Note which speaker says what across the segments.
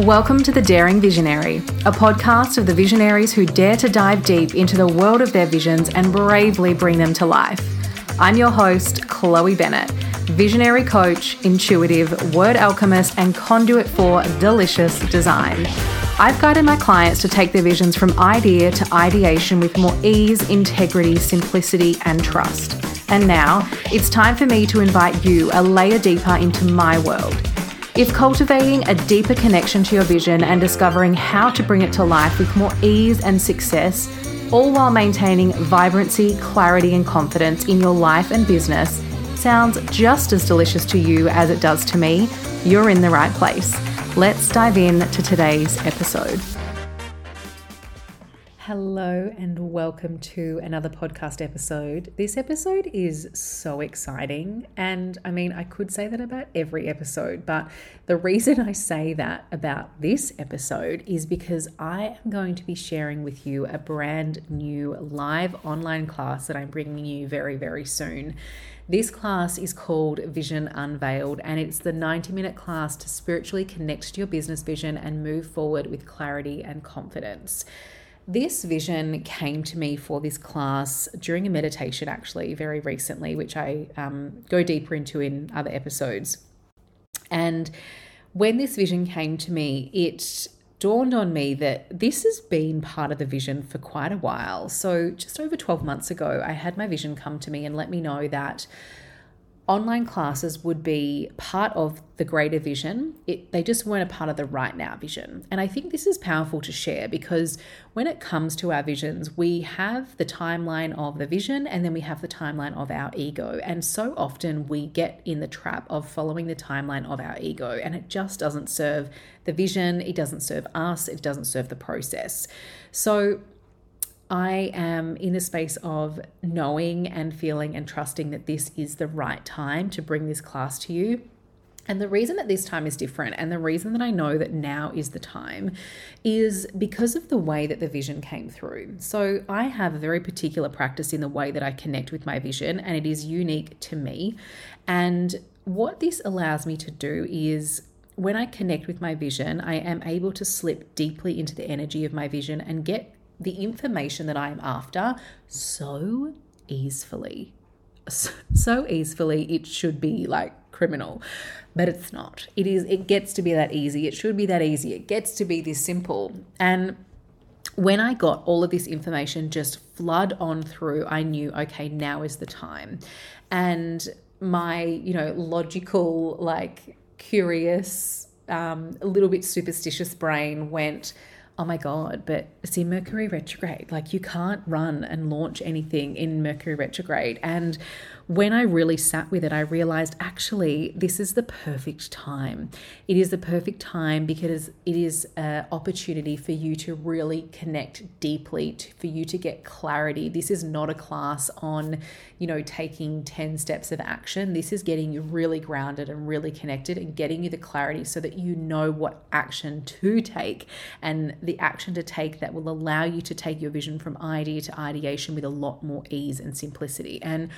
Speaker 1: Welcome to The Daring Visionary, a podcast of the visionaries who dare to dive deep into the world of their visions and bravely bring them to life. I'm your host, Chloe Bennett, visionary coach, intuitive, word alchemist, and conduit for delicious design. I've guided my clients to take their visions from idea to ideation with more ease, integrity, simplicity, and trust. And now it's time for me to invite you a layer deeper into my world. If cultivating a deeper connection to your vision and discovering how to bring it to life with more ease and success, all while maintaining vibrancy, clarity, and confidence in your life and business, sounds just as delicious to you as it does to me, you're in the right place. Let's dive in to today's episode. Hello, and welcome to another podcast episode. This episode is so exciting. And I mean, I could say that about every episode, but the reason I say that about this episode is because I am going to be sharing with you a brand new live online class that I'm bringing you very, very soon. This class is called Vision Unveiled, and it's the 90 minute class to spiritually connect to your business vision and move forward with clarity and confidence. This vision came to me for this class during a meditation, actually, very recently, which I um, go deeper into in other episodes. And when this vision came to me, it dawned on me that this has been part of the vision for quite a while. So, just over 12 months ago, I had my vision come to me and let me know that online classes would be part of the greater vision. It, they just weren't a part of the right now vision. And I think this is powerful to share because when it comes to our visions, we have the timeline of the vision and then we have the timeline of our ego. And so often we get in the trap of following the timeline of our ego, and it just doesn't serve the vision, it doesn't serve us, it doesn't serve the process. So I am in the space of knowing and feeling and trusting that this is the right time to bring this class to you. And the reason that this time is different, and the reason that I know that now is the time, is because of the way that the vision came through. So, I have a very particular practice in the way that I connect with my vision, and it is unique to me. And what this allows me to do is when I connect with my vision, I am able to slip deeply into the energy of my vision and get the information that I am after so easily. So easily, it should be like criminal, but it's not. It is, it gets to be that easy. It should be that easy. It gets to be this simple. And when I got all of this information just flood on through, I knew, okay, now is the time. And my, you know, logical, like curious, um, a little bit superstitious brain went, oh my God, but in Mercury retrograde. Like you can't run and launch anything in Mercury retrograde. And when I really sat with it, I realized actually this is the perfect time. It is the perfect time because it is an opportunity for you to really connect deeply, to, for you to get clarity. This is not a class on, you know, taking 10 steps of action. This is getting you really grounded and really connected and getting you the clarity so that you know what action to take and the action to take that will allow you to take your vision from idea to ideation with a lot more ease and simplicity. And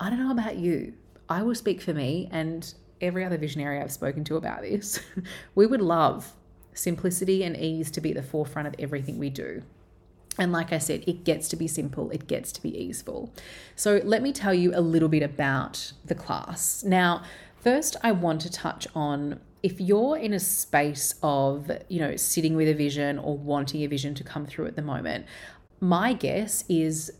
Speaker 1: I don't know about you. I will speak for me and every other visionary I've spoken to about this. we would love simplicity and ease to be at the forefront of everything we do. And like I said, it gets to be simple, it gets to be easeful. So, let me tell you a little bit about the class. Now, first, I want to touch on if you're in a space of, you know, sitting with a vision or wanting a vision to come through at the moment, my guess is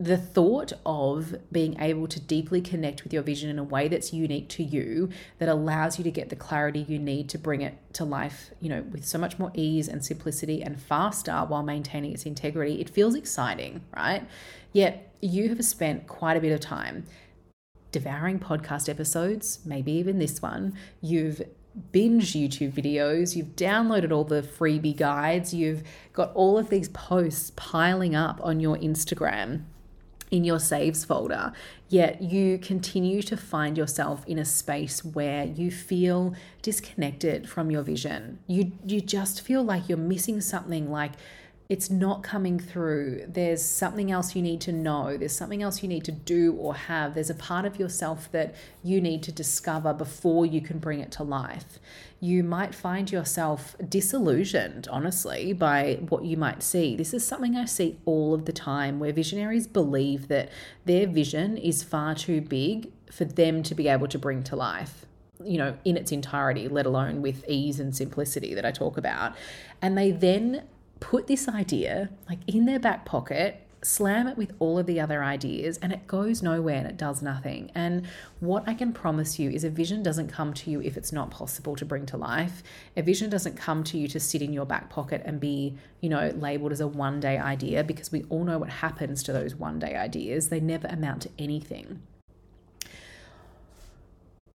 Speaker 1: the thought of being able to deeply connect with your vision in a way that's unique to you that allows you to get the clarity you need to bring it to life you know with so much more ease and simplicity and faster while maintaining its integrity it feels exciting right? Yet you have spent quite a bit of time devouring podcast episodes maybe even this one. You've binge YouTube videos, you've downloaded all the freebie guides, you've got all of these posts piling up on your Instagram in your saves folder, yet you continue to find yourself in a space where you feel disconnected from your vision. You you just feel like you're missing something like it's not coming through. There's something else you need to know. There's something else you need to do or have. There's a part of yourself that you need to discover before you can bring it to life. You might find yourself disillusioned, honestly, by what you might see. This is something I see all of the time where visionaries believe that their vision is far too big for them to be able to bring to life you know, in its entirety, let alone with ease and simplicity that I talk about. And they then put this idea like in their back pocket slam it with all of the other ideas and it goes nowhere and it does nothing. And what I can promise you is a vision doesn't come to you if it's not possible to bring to life. A vision doesn't come to you to sit in your back pocket and be, you know, labeled as a one day idea because we all know what happens to those one day ideas. They never amount to anything.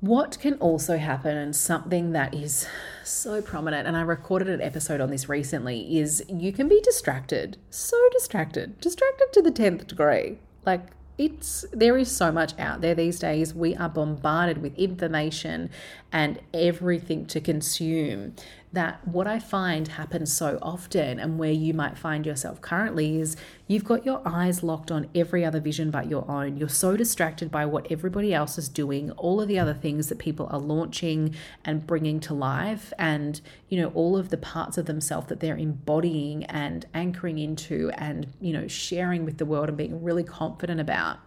Speaker 1: What can also happen, and something that is so prominent, and I recorded an episode on this recently, is you can be distracted. So distracted. Distracted to the 10th degree. Like, it's there is so much out there these days. We are bombarded with information and everything to consume that what I find happens so often, and where you might find yourself currently, is you've got your eyes locked on every other vision but your own. You're so distracted by what everybody else is doing, all of the other things that people are launching and bringing to life, and you know, all of the parts of themselves that they're embodying and anchoring into and you know, sharing with the world and being really confident about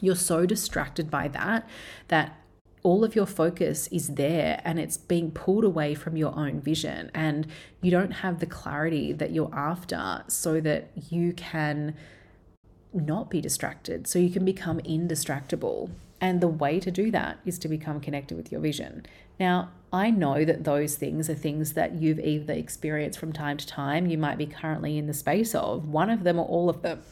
Speaker 1: you're so distracted by that that all of your focus is there and it's being pulled away from your own vision and you don't have the clarity that you're after so that you can not be distracted so you can become indistractable. And the way to do that is to become connected with your vision. Now i know that those things are things that you've either experienced from time to time you might be currently in the space of. One of them or all of them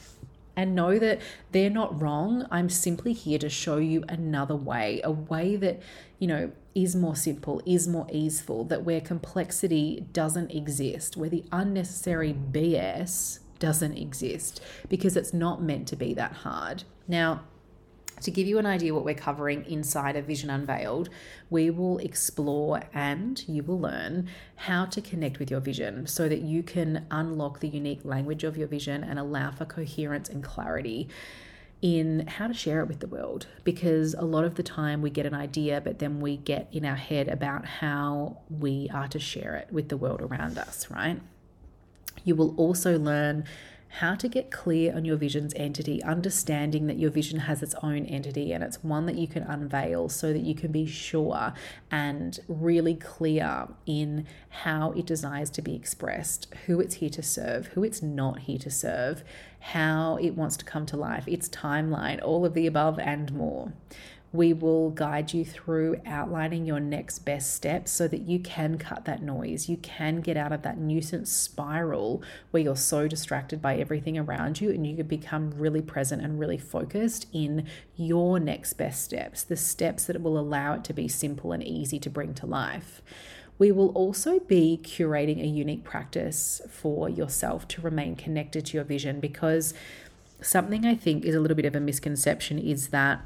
Speaker 1: and know that they're not wrong. I'm simply here to show you another way, a way that, you know, is more simple, is more easeful, that where complexity doesn't exist, where the unnecessary BS doesn't exist, because it's not meant to be that hard. Now, to give you an idea what we're covering inside of Vision Unveiled, we will explore and you will learn how to connect with your vision so that you can unlock the unique language of your vision and allow for coherence and clarity in how to share it with the world because a lot of the time we get an idea but then we get in our head about how we are to share it with the world around us, right? You will also learn how to get clear on your vision's entity, understanding that your vision has its own entity and it's one that you can unveil so that you can be sure and really clear in how it desires to be expressed, who it's here to serve, who it's not here to serve, how it wants to come to life, its timeline, all of the above and more. We will guide you through outlining your next best steps so that you can cut that noise. You can get out of that nuisance spiral where you're so distracted by everything around you and you can become really present and really focused in your next best steps, the steps that will allow it to be simple and easy to bring to life. We will also be curating a unique practice for yourself to remain connected to your vision because something I think is a little bit of a misconception is that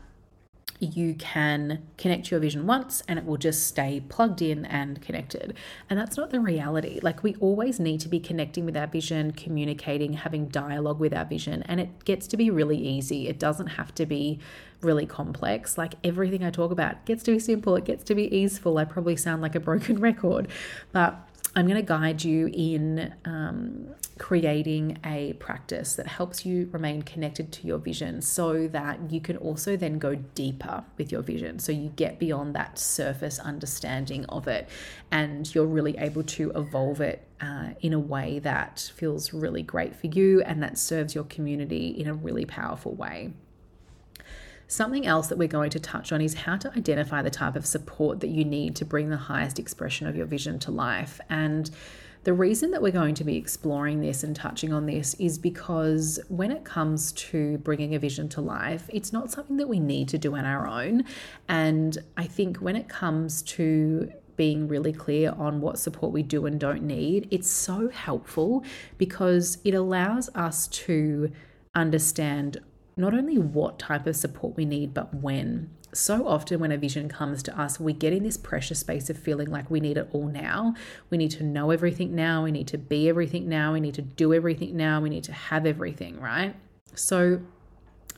Speaker 1: you can connect your vision once and it will just stay plugged in and connected. And that's not the reality. Like, we always need to be connecting with our vision, communicating, having dialogue with our vision. And it gets to be really easy. It doesn't have to be really complex. Like, everything I talk about gets to be simple, it gets to be easeful. I probably sound like a broken record, but I'm going to guide you in um, creating a practice that helps you remain connected to your vision so that you can also then go deeper with your vision. So you get beyond that surface understanding of it and you're really able to evolve it uh, in a way that feels really great for you and that serves your community in a really powerful way. Something else that we're going to touch on is how to identify the type of support that you need to bring the highest expression of your vision to life. And the reason that we're going to be exploring this and touching on this is because when it comes to bringing a vision to life, it's not something that we need to do on our own. And I think when it comes to being really clear on what support we do and don't need, it's so helpful because it allows us to understand not only what type of support we need, but when. so often when a vision comes to us, we get in this pressure space of feeling like we need it all now. We need to know everything now. We need to be everything now. We need to do everything now. We need to have everything, right? So,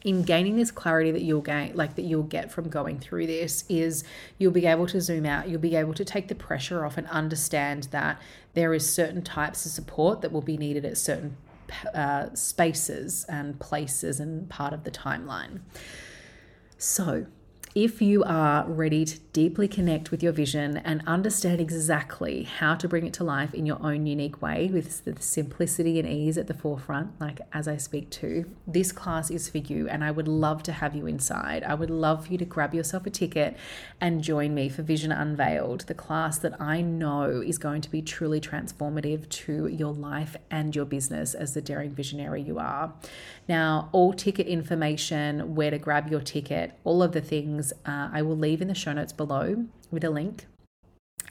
Speaker 1: in gaining this clarity that you'll gain like that you'll get from going through this is you'll be able to zoom out you'll be able to take the pressure off and understand that there is certain types of support that will be needed at certain uh, spaces and places and part of the timeline. So if you are ready to deeply connect with your vision and understand exactly how to bring it to life in your own unique way with the simplicity and ease at the forefront, like as I speak to, this class is for you. And I would love to have you inside. I would love for you to grab yourself a ticket and join me for Vision Unveiled, the class that I know is going to be truly transformative to your life and your business as the daring visionary you are. Now, all ticket information, where to grab your ticket, all of the things uh, I will leave in the show notes below with a link.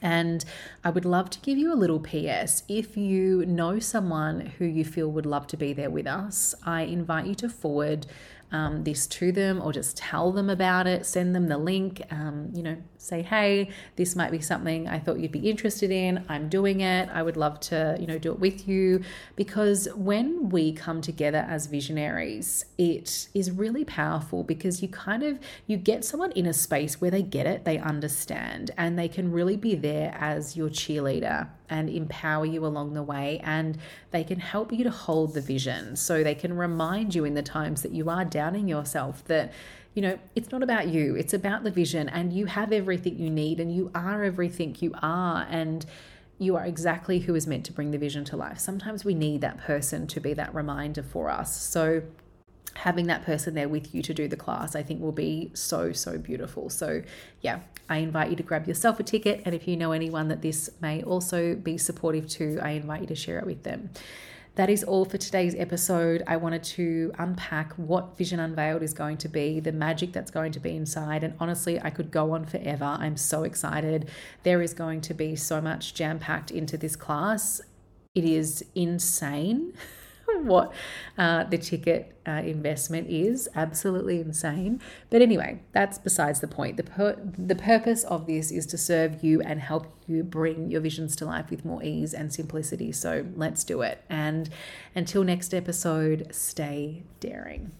Speaker 1: And I would love to give you a little PS. If you know someone who you feel would love to be there with us, I invite you to forward um, this to them or just tell them about it, send them the link, um, you know, say, hey, this might be something I thought you'd be interested in. I'm doing it. I would love to, you know, do it with you. Because when we come together as visionaries, it is really powerful because you kind of you get someone in a space where they get it, they understand, and they can really be there as your cheerleader and empower you along the way. And they can help you to hold the vision. So they can remind you in the times that you are doubting yourself that, you know, it's not about you, it's about the vision. And you have everything you need, and you are everything you are. And you are exactly who is meant to bring the vision to life. Sometimes we need that person to be that reminder for us. So, having that person there with you to do the class, I think will be so, so beautiful. So, yeah, I invite you to grab yourself a ticket. And if you know anyone that this may also be supportive to, I invite you to share it with them. That is all for today's episode. I wanted to unpack what Vision Unveiled is going to be, the magic that's going to be inside. And honestly, I could go on forever. I'm so excited. There is going to be so much jam packed into this class. It is insane. what uh, the ticket uh, investment is. Absolutely insane. But anyway, that's besides the point. The, pur- the purpose of this is to serve you and help you bring your visions to life with more ease and simplicity. So let's do it. And until next episode, stay daring.